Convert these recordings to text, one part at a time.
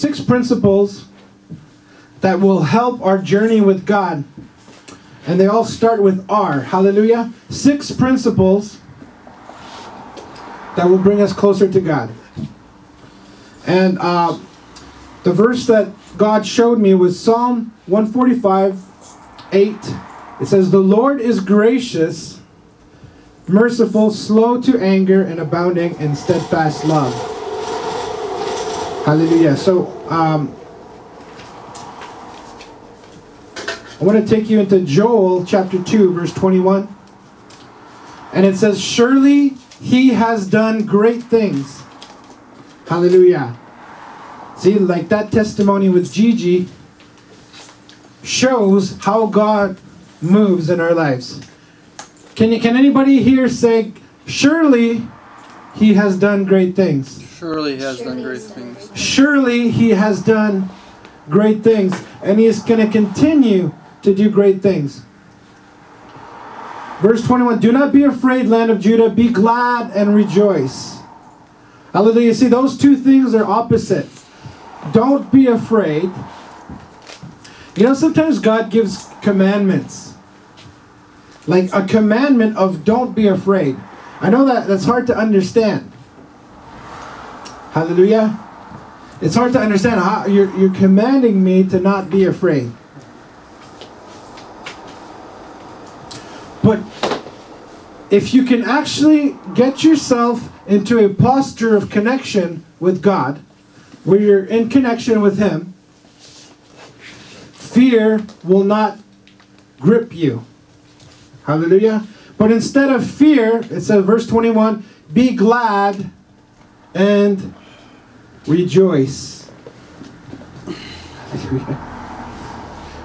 six principles that will help our journey with God. And they all start with R. Hallelujah. Six principles that will bring us closer to God. And uh, the verse that God showed me was Psalm 145 8. It says, The Lord is gracious, merciful, slow to anger, and abounding in steadfast love. Hallelujah. So, um, I want to take you into Joel chapter 2, verse 21. And it says, Surely he has done great things. Hallelujah. See, like that testimony with Gigi shows how God moves in our lives. Can you can anybody here say, surely he has done great things? Surely he has done great things. Surely he has done great things. And he is going to continue to do great things. Verse 21 Do not be afraid, land of Judah. Be glad and rejoice. Hallelujah. See, those two things are opposite. Don't be afraid. You know, sometimes God gives commandments. Like a commandment of don't be afraid. I know that that's hard to understand. Hallelujah. It's hard to understand you're, you're commanding me to not be afraid. But if you can actually get yourself into a posture of connection with God, where you're in connection with Him, fear will not grip you. Hallelujah. But instead of fear, it says, verse 21 be glad and rejoice.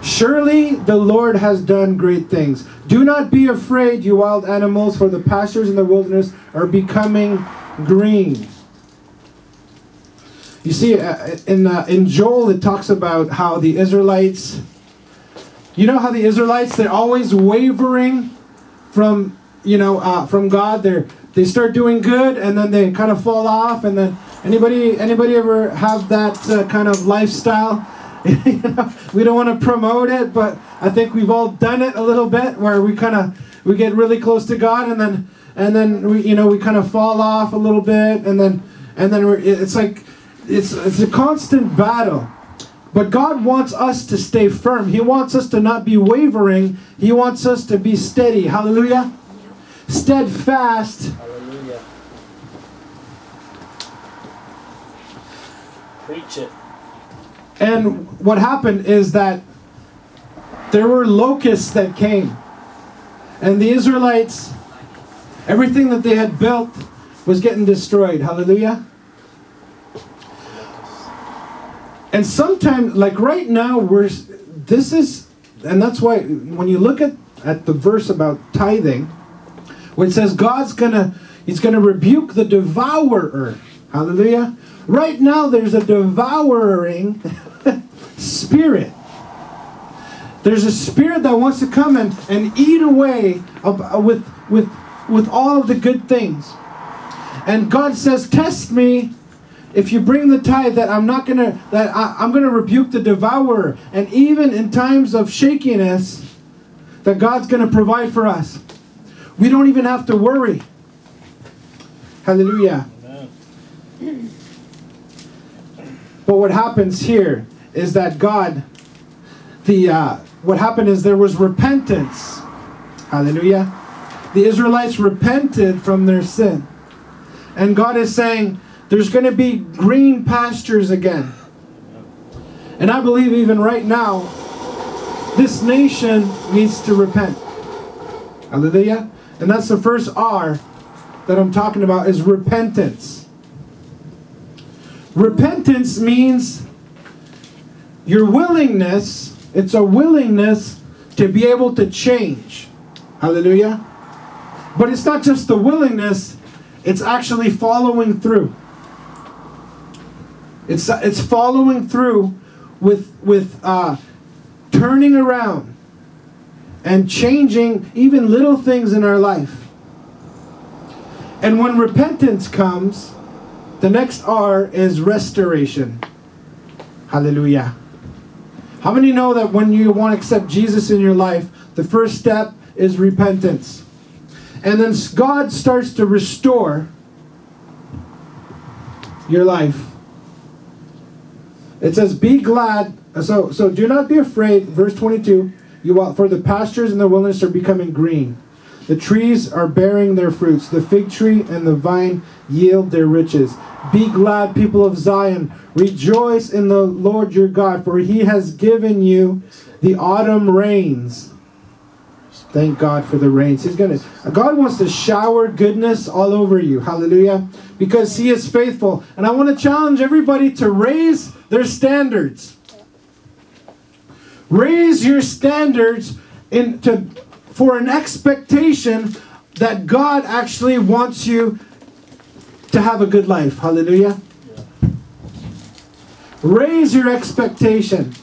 Surely the Lord has done great things. Do not be afraid, you wild animals, for the pastures in the wilderness are becoming green. You see, uh, in, uh, in Joel, it talks about how the Israelites, you know how the Israelites, they're always wavering from, you know, uh, from God. They're, they start doing good and then they kind of fall off. And then anybody, anybody ever have that uh, kind of lifestyle? you know, we don't want to promote it, but I think we've all done it a little bit where we kind of, we get really close to God and then, and then we, you know, we kind of fall off a little bit and then, and then it's like, it's, it's a constant battle. But God wants us to stay firm. He wants us to not be wavering. He wants us to be steady. Hallelujah. Steadfast. Hallelujah. Preach it. And what happened is that there were locusts that came. And the Israelites, everything that they had built was getting destroyed. Hallelujah. And sometimes, like right now, we're this is, and that's why when you look at at the verse about tithing, when it says God's gonna, He's gonna rebuke the devourer. Hallelujah. Right now, there's a devouring spirit. There's a spirit that wants to come and, and eat away uh, with, with, with all of the good things. And God says, Test me if you bring the tithe that i'm not gonna that I, i'm gonna rebuke the devourer and even in times of shakiness that god's gonna provide for us we don't even have to worry hallelujah Amen. But what happens here is that god the uh, what happened is there was repentance hallelujah the israelites repented from their sin and god is saying there's going to be green pastures again. And I believe even right now, this nation needs to repent. Hallelujah. And that's the first R that I'm talking about is repentance. Repentance means your willingness, it's a willingness to be able to change. Hallelujah. But it's not just the willingness, it's actually following through. It's, it's following through with, with uh, turning around and changing even little things in our life. And when repentance comes, the next R is restoration. Hallelujah. How many know that when you want to accept Jesus in your life, the first step is repentance? And then God starts to restore your life. It says, Be glad. Uh, so, so do not be afraid. Verse 22 you For the pastures in the wilderness are becoming green. The trees are bearing their fruits. The fig tree and the vine yield their riches. Be glad, people of Zion. Rejoice in the Lord your God, for he has given you the autumn rains. Thank God for the rains. He's gonna God wants to shower goodness all over you. Hallelujah. Because he is faithful. And I want to challenge everybody to raise their standards. Raise your standards into for an expectation that God actually wants you to have a good life. Hallelujah. Raise your expectation.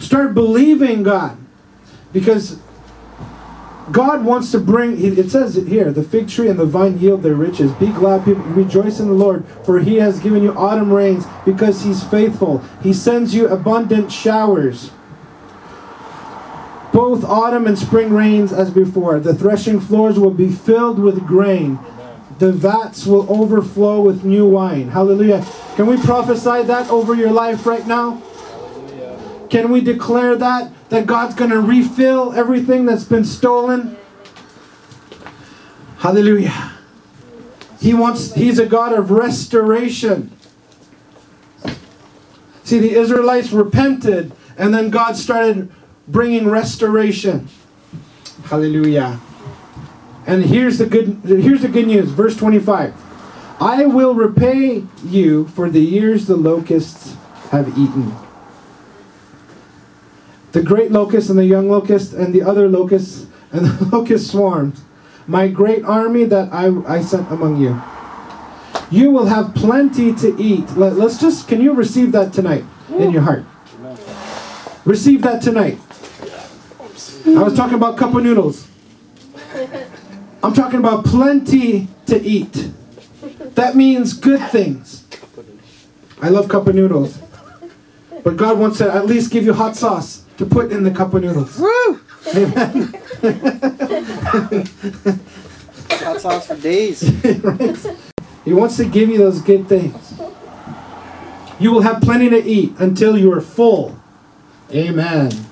Start believing God. Because God wants to bring, it says it here, the fig tree and the vine yield their riches. Be glad, people, rejoice in the Lord, for he has given you autumn rains because he's faithful. He sends you abundant showers. Both autumn and spring rains as before. The threshing floors will be filled with grain. The vats will overflow with new wine. Hallelujah. Can we prophesy that over your life right now? Can we declare that? That God's going to refill everything that's been stolen? Hallelujah. He wants, he's a God of restoration. See, the Israelites repented, and then God started bringing restoration. Hallelujah. And here's the good here's the good news, verse 25. I will repay you for the years the locusts have eaten. The great locust and the young locust and the other locusts and the locust swarms, my great army that I, I sent among you. You will have plenty to eat. Let, us just, can you receive that tonight in your heart? Receive that tonight. I was talking about cup of noodles. I'm talking about plenty to eat. That means good things. I love cup of noodles. But God wants to at least give you hot sauce to put in the cup of noodles. Woo! Amen. Hot sauce for days. right? He wants to give you those good things. You will have plenty to eat until you are full. Amen.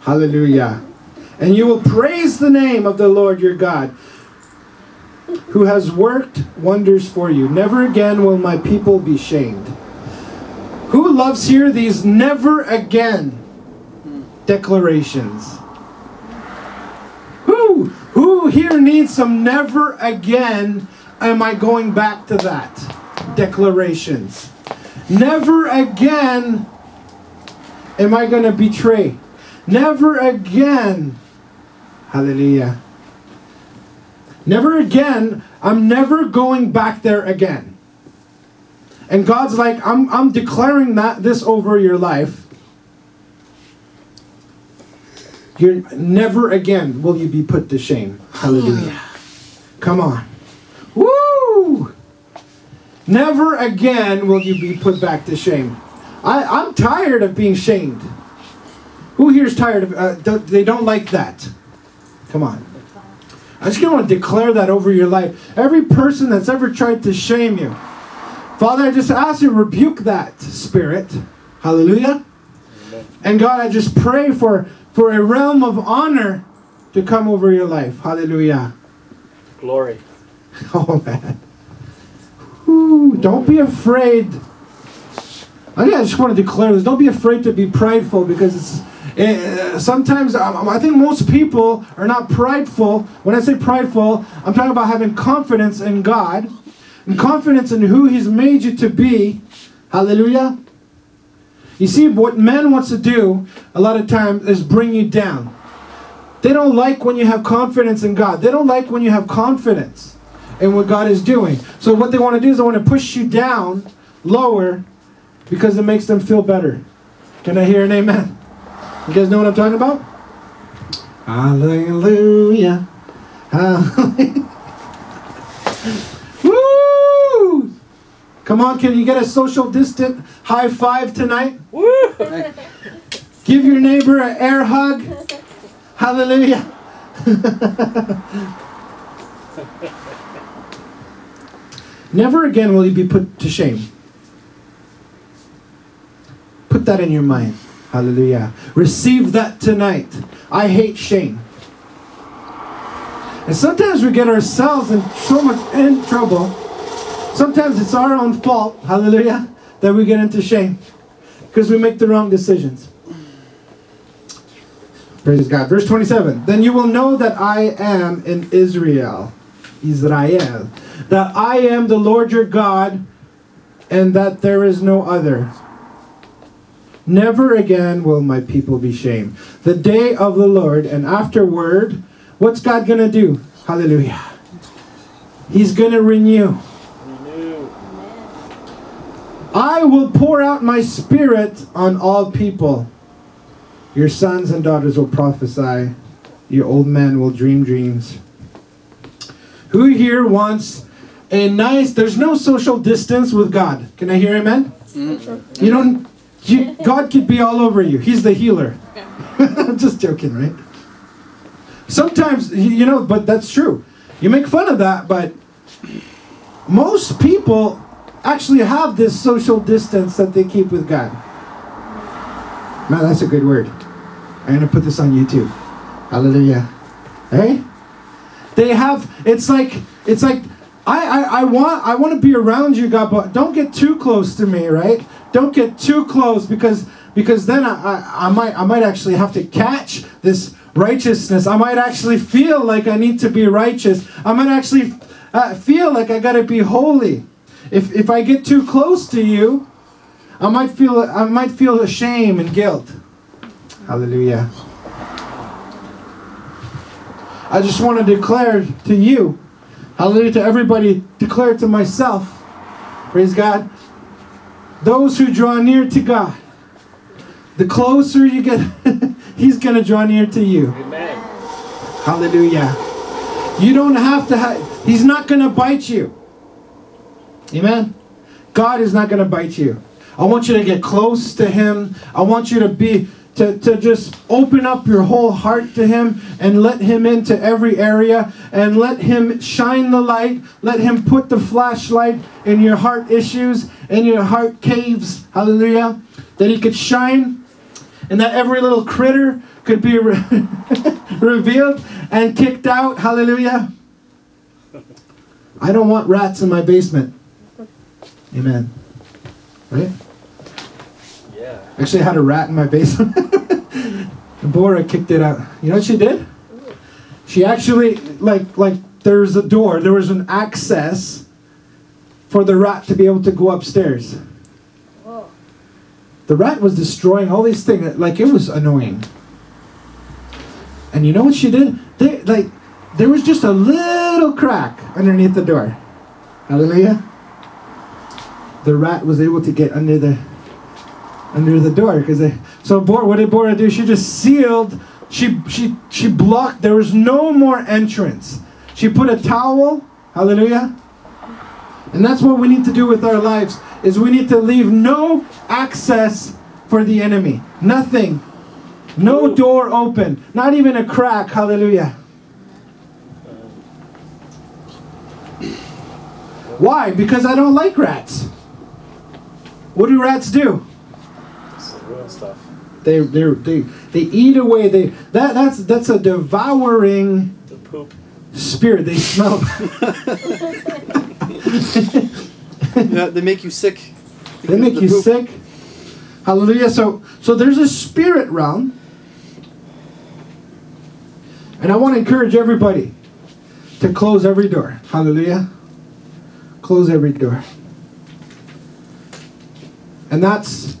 Hallelujah. And you will praise the name of the Lord your God, who has worked wonders for you. Never again will my people be shamed. Who loves here these never again declarations? Who? Who here needs some never again am I going back to that declarations? Never again am I going to betray. Never again. Hallelujah. Never again. I'm never going back there again. And God's like, I'm, I'm declaring that this over your life. You're never again will you be put to shame. Hallelujah. Hmm. Come on. Woo! Never again will you be put back to shame. I, I'm tired of being shamed. Who here is tired of uh, th- they don't like that? Come on. I just want to declare that over your life. Every person that's ever tried to shame you. Father, I just ask you to rebuke that spirit. Hallelujah. And God, I just pray for, for a realm of honor to come over your life. Hallelujah. Glory. Oh, man. Ooh, don't be afraid. I just want to declare this. Don't be afraid to be prideful because it's uh, sometimes um, I think most people are not prideful. When I say prideful, I'm talking about having confidence in God and confidence in who He's made you to be. Hallelujah. You see, what man wants to do a lot of times is bring you down. They don't like when you have confidence in God. They don't like when you have confidence in what God is doing. So what they want to do is they want to push you down lower because it makes them feel better. Can I hear an amen? You guys know what I'm talking about? Hallelujah. Hallelujah. Woo! Come on, can you get a social distant high five tonight? Woo! Give your neighbor an air hug. Hallelujah. Never again will you be put to shame. Put that in your mind. Hallelujah. Receive that tonight. I hate shame. And sometimes we get ourselves in so much in trouble. Sometimes it's our own fault, hallelujah, that we get into shame because we make the wrong decisions. Praise God. Verse 27. Then you will know that I am in Israel. Israel. That I am the Lord your God and that there is no other. Never again will my people be shamed. The day of the Lord and afterward, what's God going to do? Hallelujah. He's going to renew. Renew. I will pour out my spirit on all people. Your sons and daughters will prophesy. Your old men will dream dreams. Who here wants a nice, there's no social distance with God. Can I hear amen? Mm. You don't, you, God could be all over you. He's the healer. I'm just joking, right? Sometimes, you know, but that's true. You make fun of that, but most people actually have this social distance that they keep with God. Man, that's a good word. I'm going to put this on YouTube. Hallelujah. Hey? They have it's like it's like I, I, I want I want to be around you, God, but don't get too close to me, right? Don't get too close because because then I, I, I might I might actually have to catch this righteousness. I might actually feel like I need to be righteous. I might actually uh, feel like I got to be holy. If if I get too close to you, I might feel I might feel shame and guilt. Hallelujah. I just want to declare to you, hallelujah to everybody, declare to myself, praise God, those who draw near to God, the closer you get, He's going to draw near to you. Amen. Hallelujah. You don't have to have, He's not going to bite you. Amen. God is not going to bite you. I want you to get close to Him. I want you to be, to, to just open up your whole heart to Him and let Him into every area and let Him shine the light. Let Him put the flashlight in your heart issues, in your heart caves. Hallelujah. That He could shine and that every little critter could be re- revealed and kicked out. Hallelujah. I don't want rats in my basement. Amen. Right? Actually, I had a rat in my basement. Bora kicked it out. You know what she did? She actually, like, like there's a door. There was an access for the rat to be able to go upstairs. Whoa. The rat was destroying all these things. Like it was annoying. And you know what she did? They, like there was just a little crack underneath the door. Hallelujah. The rat was able to get under the under the door because they. So Bora, what did Bora do? She just sealed. She she she blocked. There was no more entrance. She put a towel. Hallelujah. And that's what we need to do with our lives is we need to leave no access for the enemy. Nothing. No door open. Not even a crack. Hallelujah. Why? Because I don't like rats. What do rats do? It's the real stuff. They they they they eat away. They that that's that's a devouring The poop. spirit. They smell. Yeah, they make you sick. They make of you poop. sick. Hallelujah. So so there's a spirit realm. And I want to encourage everybody to close every door. Hallelujah. Close every door. And that's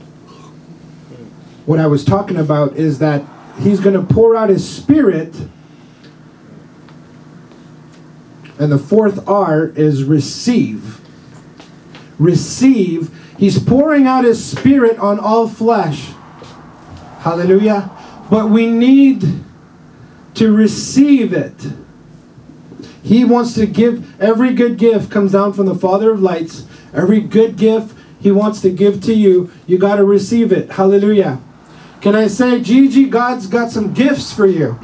what I was talking about is that he's going to pour out his spirit. And the fourth R is receive receive. He's pouring out his spirit on all flesh. Hallelujah. But we need to receive it. He wants to give every good gift comes down from the Father of lights Every good gift He wants to give to you, you got to receive it. Hallelujah. Can I say, Gigi, God's got some gifts for you.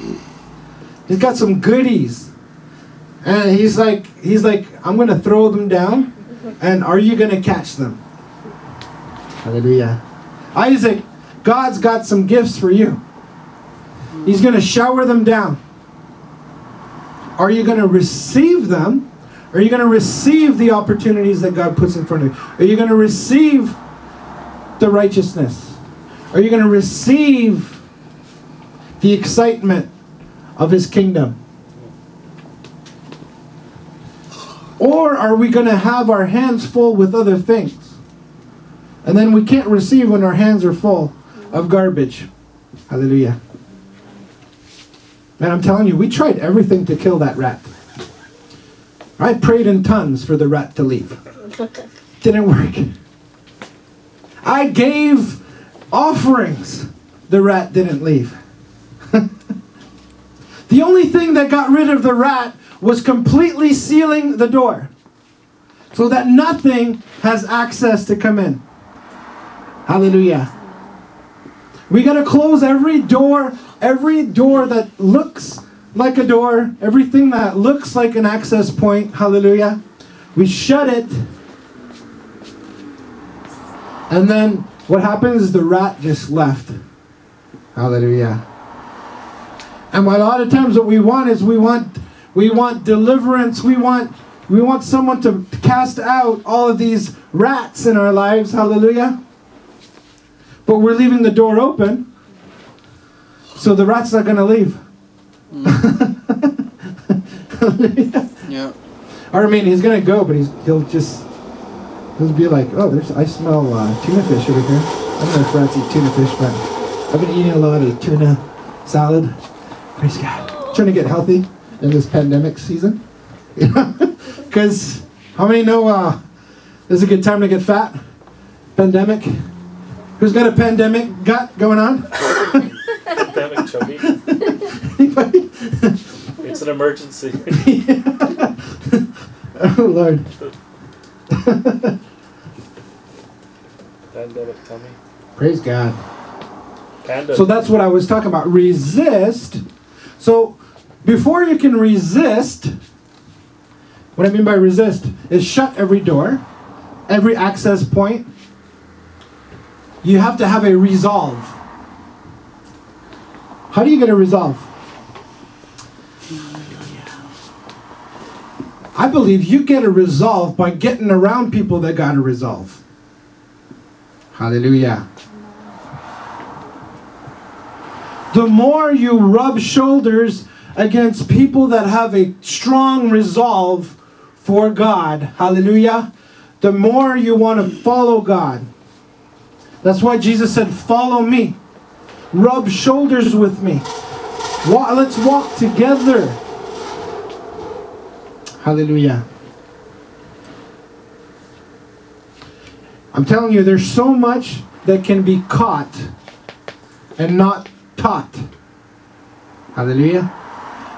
He's got some goodies. And he's like, he's like, I'm gonna throw them down, and are you gonna catch them? Hallelujah. Isaac, God's got some gifts for you. He's gonna shower them down. Are you gonna receive them? Are you gonna receive the opportunities that God puts in front of you? Are you gonna receive the righteousness? Are you gonna receive the excitement of His kingdom? Or are we going to have our hands full with other things? And then we can't receive when our hands are full of garbage. Hallelujah. Man, I'm telling you, we tried everything to kill that rat. I prayed in tongues for the rat to leave. Didn't work. I gave offerings. The rat didn't leave. the only thing that got rid of the rat was completely sealing the door so that nothing has access to come in. Hallelujah. We got to close every door, every door that looks like a door, everything that looks like an access point. Hallelujah. We shut it. And then what happens is the rat just left. Hallelujah. And a lot of times what we want is we want we want deliverance. We want we want someone to cast out all of these rats in our lives. Hallelujah. But we're leaving the door open. So the rat's not going to leave. Mm. Yeah. Or I mean, he's going to go, but he's he'll just he'll be like, "Oh, there's I smell uh, tuna fish over here." I don't know if rats eat tuna fish, but I've been eating a lot of tuna salad. Praise God. Trying to get healthy in this pandemic season. Because how many know uh, this is a good time to get fat? Pandemic. Who's got a pandemic gut going on? Pandemic chubby. Anybody? It's an emergency. oh Lord. Praise God. Panda. So that's what I was talking about. Resist. So before you can resist, what I mean by resist is shut every door, every access point. You have to have a resolve. How do you get a resolve? I believe you get a resolve by getting around people that got a resolve. Hallelujah. the more you rub shoulders against people that have a strong resolve for God, hallelujah, the more you want to follow God. That's why Jesus said, Follow me, rub shoulders with me. Let's walk together. Hallelujah. I'm telling you, there's so much that can be caught and not taught. Hallelujah.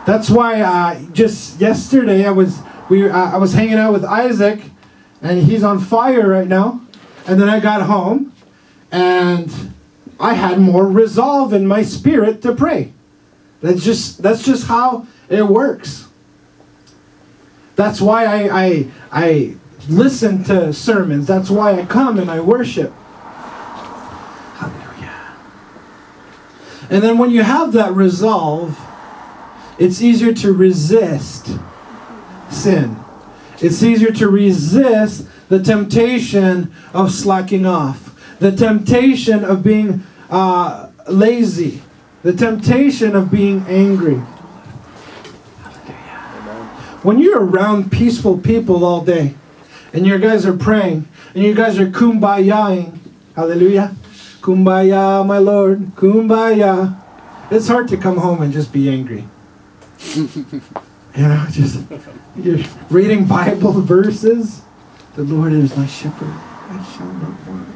That's why uh, just yesterday I was we uh, I was hanging out with Isaac, and he's on fire right now. And then I got home, and I had more resolve in my spirit to pray. That's just that's just how it works. That's why I I, I listen to sermons. That's why I come and I worship. Hallelujah. And then when you have that resolve, it's easier to resist sin. It's easier to resist the temptation of slacking off, the temptation of being uh, lazy, the temptation of being angry. When you're around peaceful people all day, and you guys are praying, and you guys are kumbayaing, hallelujah, kumbaya, my Lord, kumbaya. It's hard to come home and just be angry. you know, just you're reading Bible verses. The Lord is my shepherd; I shall not want.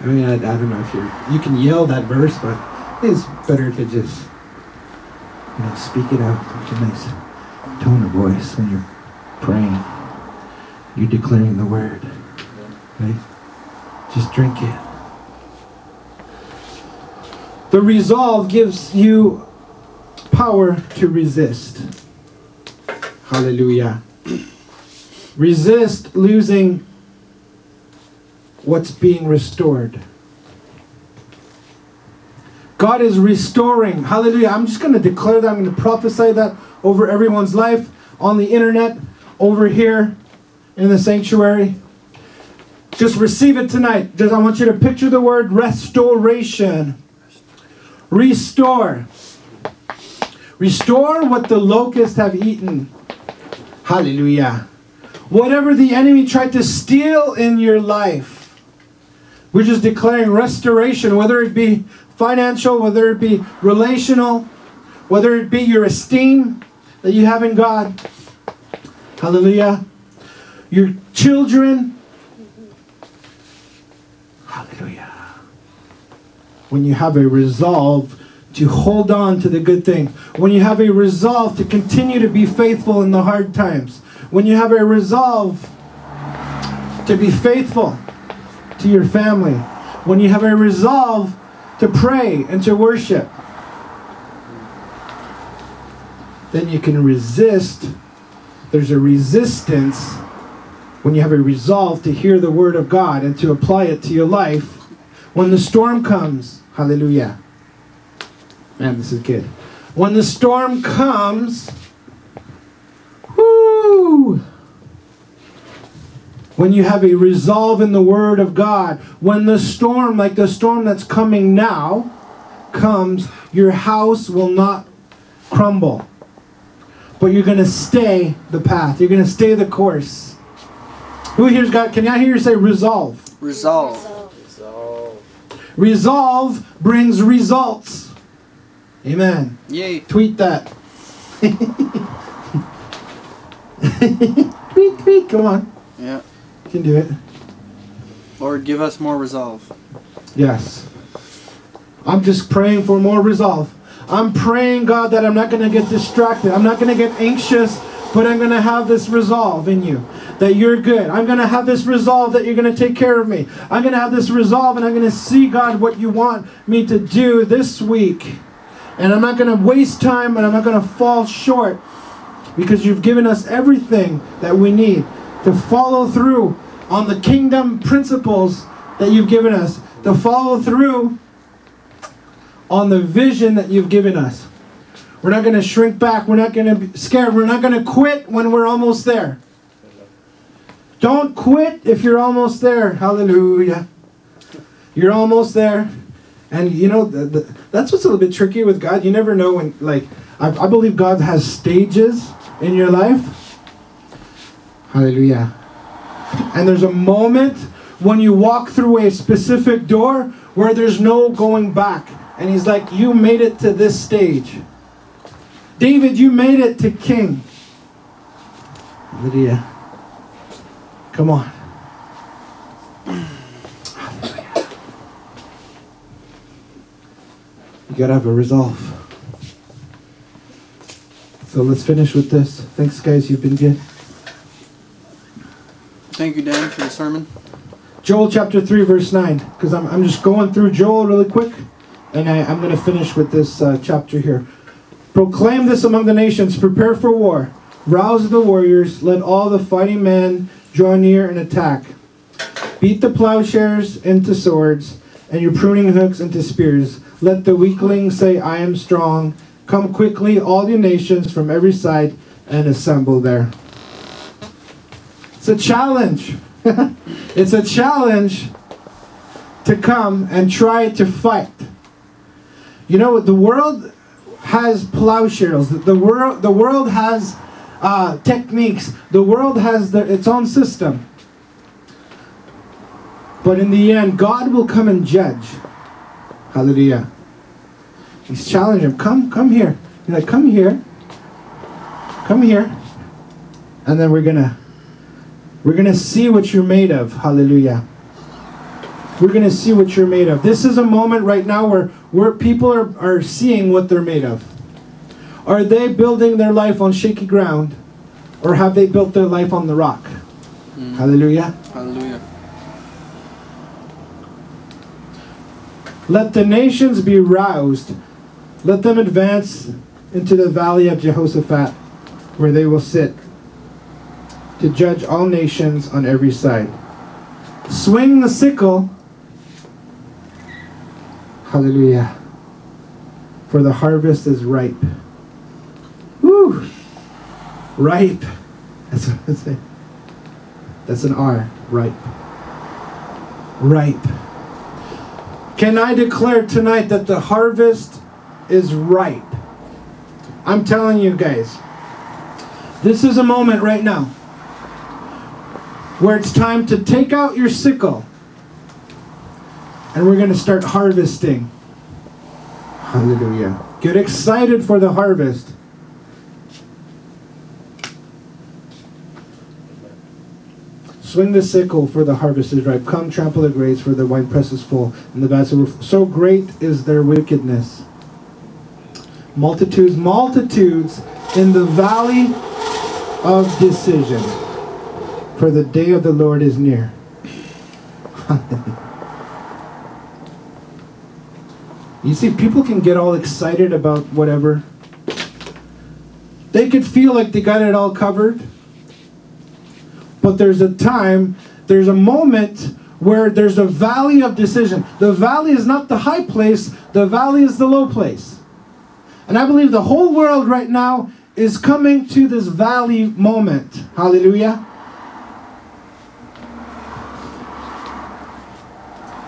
I mean, I, I don't know if you're you can yell that verse, but it's better to just you know speak it out a nice tone of voice when you're praying. You're declaring the word. Right? Just drink it. The resolve gives you power to resist. Hallelujah. Resist losing what's being restored. God is restoring. Hallelujah. I'm just going to declare that. I'm going to prophesy that over everyone's life on the internet, over here in the sanctuary. Just receive it tonight. Just I want you to picture the word restoration. Restore. Restore what the locusts have eaten. Hallelujah. Whatever the enemy tried to steal in your life, we're just declaring restoration, whether it be financial, whether it be relational, whether it be your esteem that you have in God. Hallelujah. Your children. Hallelujah. When you have a resolve to hold on to the good thing, when you have a resolve to continue to be faithful in the hard times, when you have a resolve to be faithful to your family, when you have a resolve to pray and to worship, then you can resist. There's a resistance when you have a resolve to hear the word of God and to apply it to your life. When the storm comes, hallelujah. Man, this is good. When the storm comes, whoo! When you have a resolve in the Word of God, when the storm, like the storm that's coming now, comes, your house will not crumble. But you're going to stay the path. You're going to stay the course. Who here's got, can I hear you say resolve? Resolve. So, Resolve brings results. Amen. Yay. Tweet that. tweet, tweet, come on. Yeah. You can do it. Lord, give us more resolve. Yes. I'm just praying for more resolve. I'm praying, God, that I'm not going to get distracted. I'm not going to get anxious, but I'm going to have this resolve in you that you're good. I'm going to have this resolve that you're going to take care of me. I'm going to have this resolve and I'm going to see, God, what you want me to do this week. And I'm not going to waste time and I'm not going to fall short because you've given us everything that we need to follow through on the kingdom principles that you've given us, to follow through on the vision that you've given us. We're not going to shrink back. We're not going to be scared. We're not going to quit when we're almost there. Don't quit if you're almost there. Hallelujah. You're almost there. And you know, the, the, that's what's a little bit tricky with God. You never know when, like, I, I believe God has stages in your life. Hallelujah. And there's a moment when you walk through a specific door where there's no going back. And He's like, You made it to this stage. David, you made it to king. Lydia, come on. You gotta have a resolve. So let's finish with this. Thanks, guys. You've been good. Thank you, Dan, for the sermon. Joel chapter 3, verse 9. Because I'm, I'm just going through Joel really quick. And I, I'm going to finish with this uh, chapter here. Proclaim this among the nations. Prepare for war. Rouse the warriors. Let all the fighting men draw near and attack. Beat the plowshares into swords, and your pruning hooks into spears. Let the weakling say, I am strong. Come quickly, all the nations from every side, and assemble there. It's a challenge. it's a challenge to come and try to fight. You know, the world has plowshares. The, world, the world has uh, techniques. The world has the, its own system. But in the end, God will come and judge. Hallelujah. He's challenging him. Come, come here. He's like, come here. Come here. And then we're gonna we're gonna see what you're made of. Hallelujah. We're going to see what you're made of. This is a moment right now where, where people are, are seeing what they're made of. Are they building their life on shaky ground? Or have they built their life on the rock? Mm. Hallelujah. Hallelujah. Let the nations be roused. Let them advance into the valley of Jehoshaphat, where they will sit to judge all nations on every side. Swing the sickle Hallelujah. For the harvest is ripe. Woo! Ripe. That's what I say. That's an R. Ripe. Ripe. Can I declare tonight that the harvest is ripe? I'm telling you guys, this is a moment right now where it's time to take out your sickle and we're going to start harvesting. Hallelujah. Get excited for the harvest. Swing the sickle, for the harvest is ripe. Come, trample the grapes, for the winepress is full, and the vats are so great is their wickedness. Multitudes, multitudes in the valley of decision, for the day of the Lord is near. you see, people can get all excited about whatever. They could feel like they got it all covered. But there's a time, there's a moment where there's a valley of decision. The valley is not the high place, the valley is the low place. And I believe the whole world right now is coming to this valley moment. Hallelujah.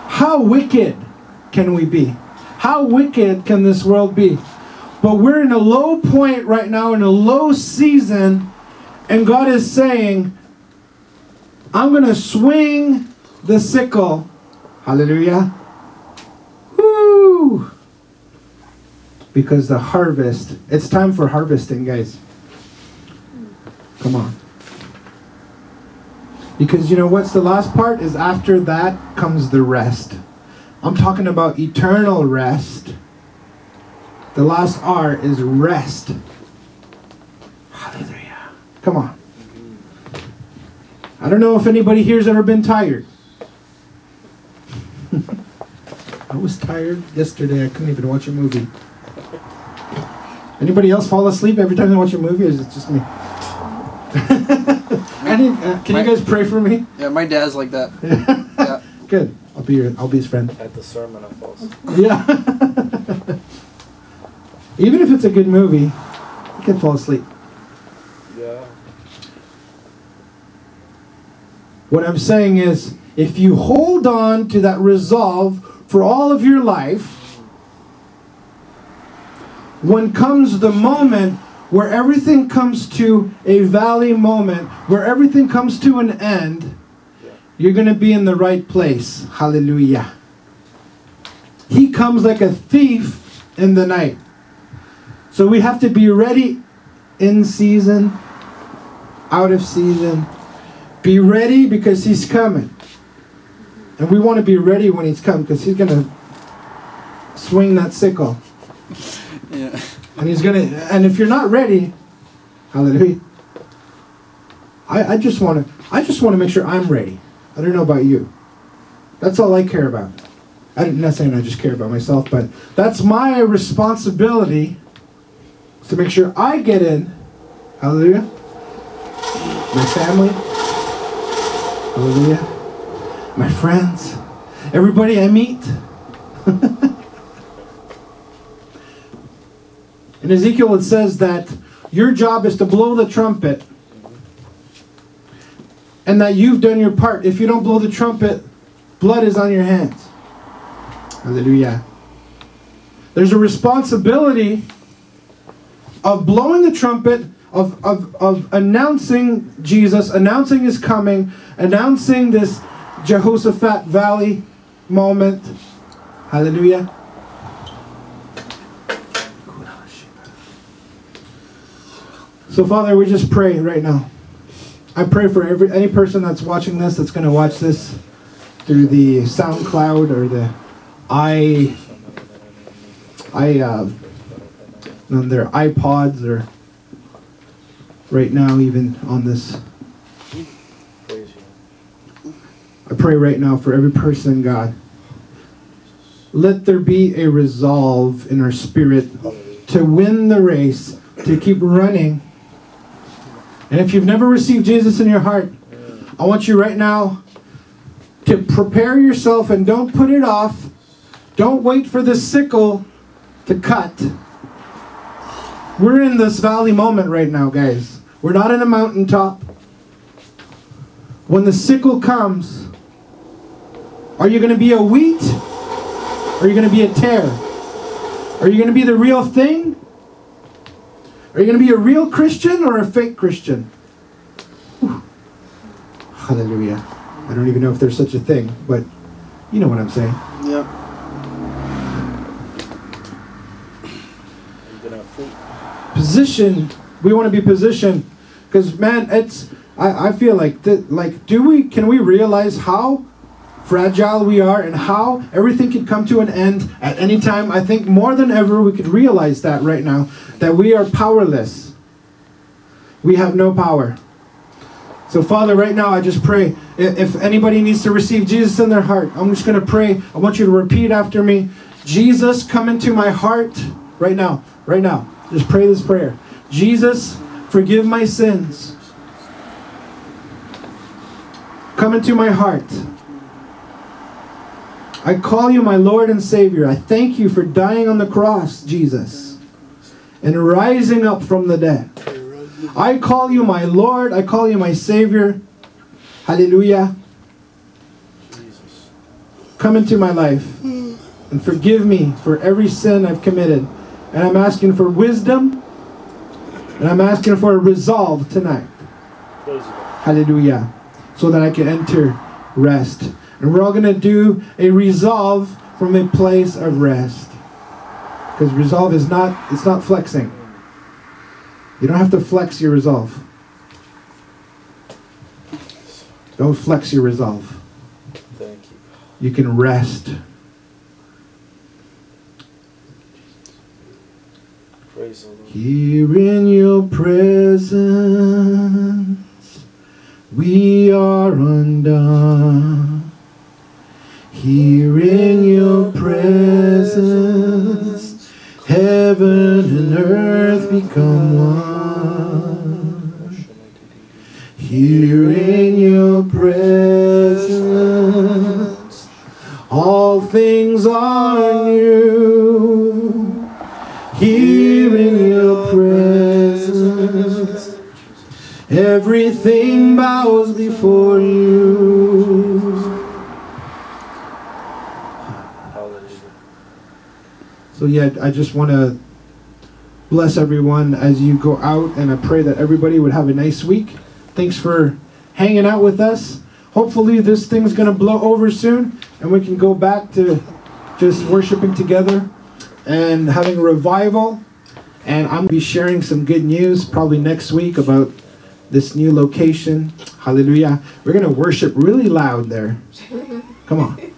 How wicked can we be? How wicked can this world be? But we're in a low point right now, in a low season, and God is saying, I'm going to swing the sickle. Hallelujah. Woo! Because the harvest, it's time for harvesting, guys. Come on. Because you know what's the last part? Is after that comes the rest. I'm talking about eternal rest. The last R is rest. Hallelujah. Come on. I don't know if anybody here's ever been tired. I was tired yesterday. I couldn't even watch a movie. Anybody else fall asleep every time they watch a movie, or is it just me? I didn't, uh, can you guys pray for me? Yeah, my dad's like that. Yeah. Good. I'll be your. I'll be his friend. At the sermon, fall asleep. Yeah. Even if it's a good movie, you can fall asleep. Yeah. What I'm saying is, if you hold on to that resolve for all of your life, when comes the moment where everything comes to a valley moment, where everything comes to an end, you're going to be in the right place. Hallelujah. He comes like a thief in the night. So we have to be ready in season, out of season. Be ready because he's coming. And we want to be ready when he's coming because he's going to swing that sickle. Yeah. And he's going to, and if you're not ready, hallelujah. I, I just want to, I just want to make sure I'm ready. I don't know about you. That's all I care about. I'm not saying I just care about myself, but that's my responsibility to make sure I get in. Hallelujah. My family. Hallelujah. My friends. Everybody I meet. In Ezekiel, it says that your job is to blow the trumpet and that you've done your part. If you don't blow the trumpet, blood is on your hands. Hallelujah. There's a responsibility of blowing the trumpet, of, of, of announcing Jesus, announcing his coming, announcing this Jehoshaphat Valley moment. Hallelujah. So, Father, we just pray right now. I pray for every any person that's watching this, that's going to watch this through the SoundCloud or the i i uh, on their iPods or right now even on this. I pray right now for every person, God, let there be a resolve in our spirit to win the race, to keep running. And if you've never received Jesus in your heart, I want you right now to prepare yourself and don't put it off. Don't wait for the sickle to cut. We're in this valley moment right now, guys. We're not in a mountaintop. When the sickle comes, are you going to be a wheat? Or are you going to be a tare? Are you going to be the real thing? Are you going to be a real Christian or a fake Christian? Whew. Hallelujah. I don't even know if there's such a thing, but you know what I'm saying. Yep. Are you gonna have fruit? Position. We want to be positioned because man, it's. I, I feel like that. Like, do we? Can we realize how fragile we are and how everything can come to an end at any time? I think more than ever we could realize that right now that we are powerless. We have no power. So, Father, right now I just pray if anybody needs to receive Jesus in their heart, I'm just going to pray. I want you to repeat after me Jesus, come into my heart right now. Right now. Just pray this prayer Jesus, forgive my sins. Come into my heart. I call you my Lord and Savior. I thank you for dying on the cross, Jesus, and rising up from the dead. I call you my Lord. I call you my Savior. Hallelujah. Jesus. Come into my life and forgive me for every sin I've committed. And I'm asking for wisdom and I'm asking for a resolve tonight. Hallelujah. So that I can enter rest. And we're all going to do a resolve from a place of rest. Because resolve is not it's not flexing. You don't have to flex your resolve. Don't flex your resolve. Thank you. You can rest. Praise the Lord. Here in your presence, we are undone. Here in your presence, heaven and earth become one. Here in your presence, all things are new. Here in your presence, everything bows before you. Hallelujah. Yeah, I just want to bless everyone as you go out, and I pray that everybody would have a nice week. Thanks for hanging out with us. Hopefully, this thing's going to blow over soon, and we can go back to just worshiping together and having a revival. And I'm going to be sharing some good news probably next week about this new location. Hallelujah. We're going to worship really loud there. Come on.